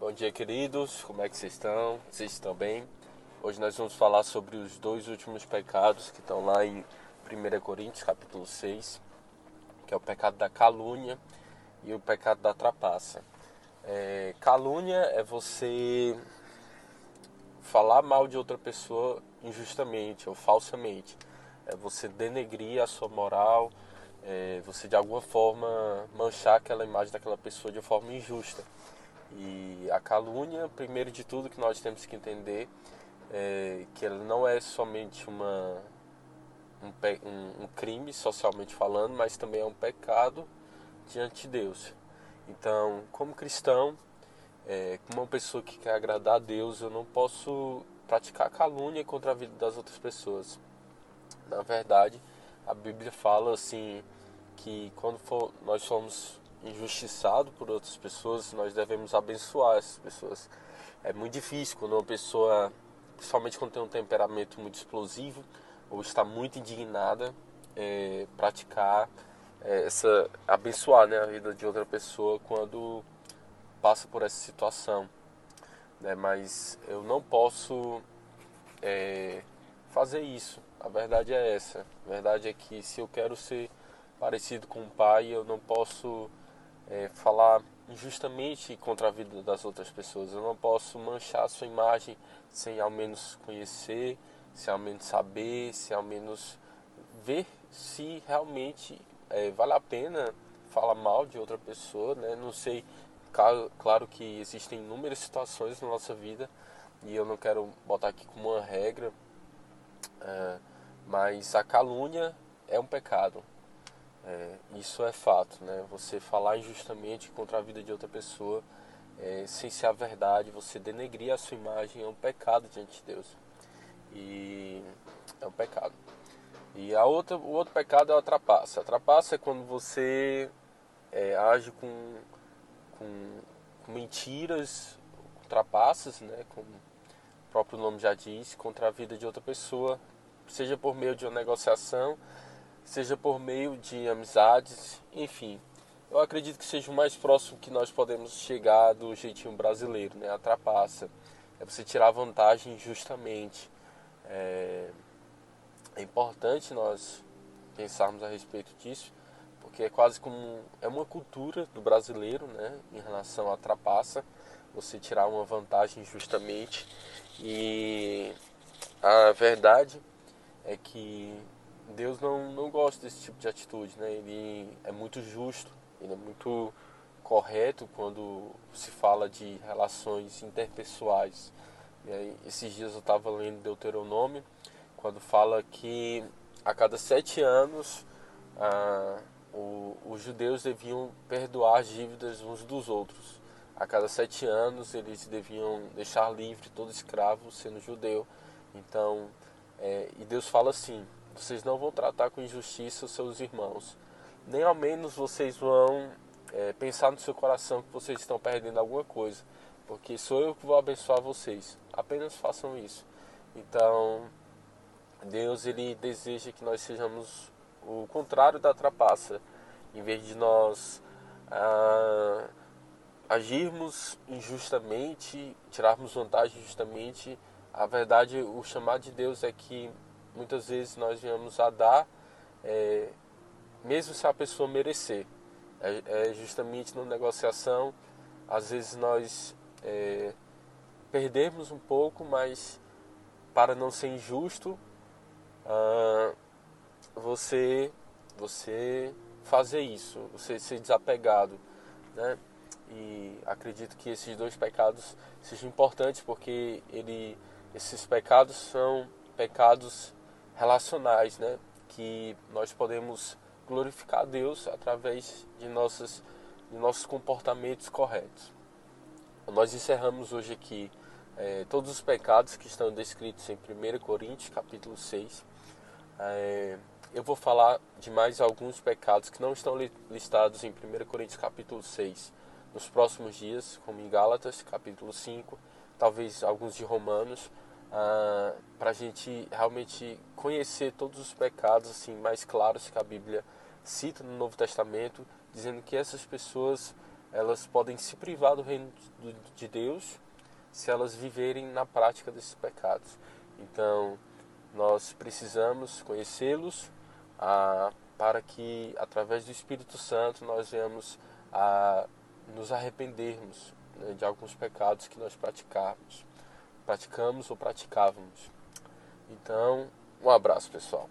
Bom dia, queridos. Como é que vocês estão? Vocês estão bem? Hoje nós vamos falar sobre os dois últimos pecados que estão lá em 1 Coríntios, capítulo 6, que é o pecado da calúnia e o pecado da trapaça. É, calúnia é você falar mal de outra pessoa injustamente ou falsamente. É você denegrir a sua moral, é você de alguma forma manchar aquela imagem daquela pessoa de forma injusta. A calúnia, primeiro de tudo, que nós temos que entender é que ela não é somente uma, um, um, um crime socialmente falando, mas também é um pecado diante de Deus. Então, como cristão, é, como uma pessoa que quer agradar a Deus, eu não posso praticar calúnia contra a vida das outras pessoas. Na verdade, a Bíblia fala assim que quando for, nós somos injustiçado por outras pessoas, nós devemos abençoar essas pessoas. É muito difícil quando uma pessoa, principalmente quando tem um temperamento muito explosivo ou está muito indignada, é, praticar é, essa abençoar né, a vida de outra pessoa quando passa por essa situação. Né? Mas eu não posso é, fazer isso. A verdade é essa. A verdade é que se eu quero ser parecido com o pai, eu não posso é, falar injustamente contra a vida das outras pessoas. Eu não posso manchar a sua imagem sem ao menos conhecer, sem ao menos saber, sem ao menos ver se realmente é, vale a pena falar mal de outra pessoa, né? Não sei, claro, claro que existem inúmeras situações na nossa vida e eu não quero botar aqui como uma regra, é, mas a calúnia é um pecado. É, isso é fato, né? Você falar injustamente contra a vida de outra pessoa é, sem ser a verdade, você denegrir a sua imagem é um pecado diante de Deus. E é um pecado. E a outra, o outro pecado é a trapaça. A trapaça é quando você é, age com, com, com mentiras, trapaças, né? Como o próprio nome já diz, contra a vida de outra pessoa, seja por meio de uma negociação seja por meio de amizades, enfim. Eu acredito que seja o mais próximo que nós podemos chegar do jeitinho brasileiro, né? A trapaça. É você tirar vantagem justamente. É, é importante nós pensarmos a respeito disso, porque é quase como é uma cultura do brasileiro, né, em relação à trapaça, você tirar uma vantagem justamente. E a verdade é que Deus não, não gosta desse tipo de atitude, né? Ele é muito justo, ele é muito correto quando se fala de relações interpessoais. E aí, esses dias eu estava lendo Deuteronômio, quando fala que a cada sete anos ah, o, os judeus deviam perdoar as dívidas uns dos outros. A cada sete anos eles deviam deixar livre todo escravo sendo judeu. Então, é, e Deus fala assim: vocês não vão tratar com injustiça os seus irmãos. Nem ao menos vocês vão é, pensar no seu coração que vocês estão perdendo alguma coisa. Porque sou eu que vou abençoar vocês. Apenas façam isso. Então, Deus ele deseja que nós sejamos o contrário da trapaça. Em vez de nós ah, agirmos injustamente, tirarmos vantagem injustamente, a verdade, o chamado de Deus é que muitas vezes nós viemos a dar, é, mesmo se a pessoa merecer. É, é, justamente na negociação, às vezes nós é, perdemos um pouco, mas para não ser injusto, ah, você, você fazer isso, você ser desapegado, né? E acredito que esses dois pecados sejam importantes porque ele, esses pecados são pecados relacionais, né? Que nós podemos glorificar a Deus através de, nossas, de nossos comportamentos corretos. Nós encerramos hoje aqui é, todos os pecados que estão descritos em 1 Coríntios capítulo 6. É, eu vou falar de mais alguns pecados que não estão listados em 1 Coríntios capítulo 6 nos próximos dias, como em Gálatas capítulo 5, talvez alguns de Romanos, ah, para a gente realmente conhecer todos os pecados assim mais claros que a Bíblia cita no Novo Testamento, dizendo que essas pessoas elas podem se privar do reino de Deus se elas viverem na prática desses pecados. Então, nós precisamos conhecê-los ah, para que, através do Espírito Santo, nós venhamos a nos arrependermos né, de alguns pecados que nós praticarmos, praticamos ou praticávamos. Então, um abraço, pessoal.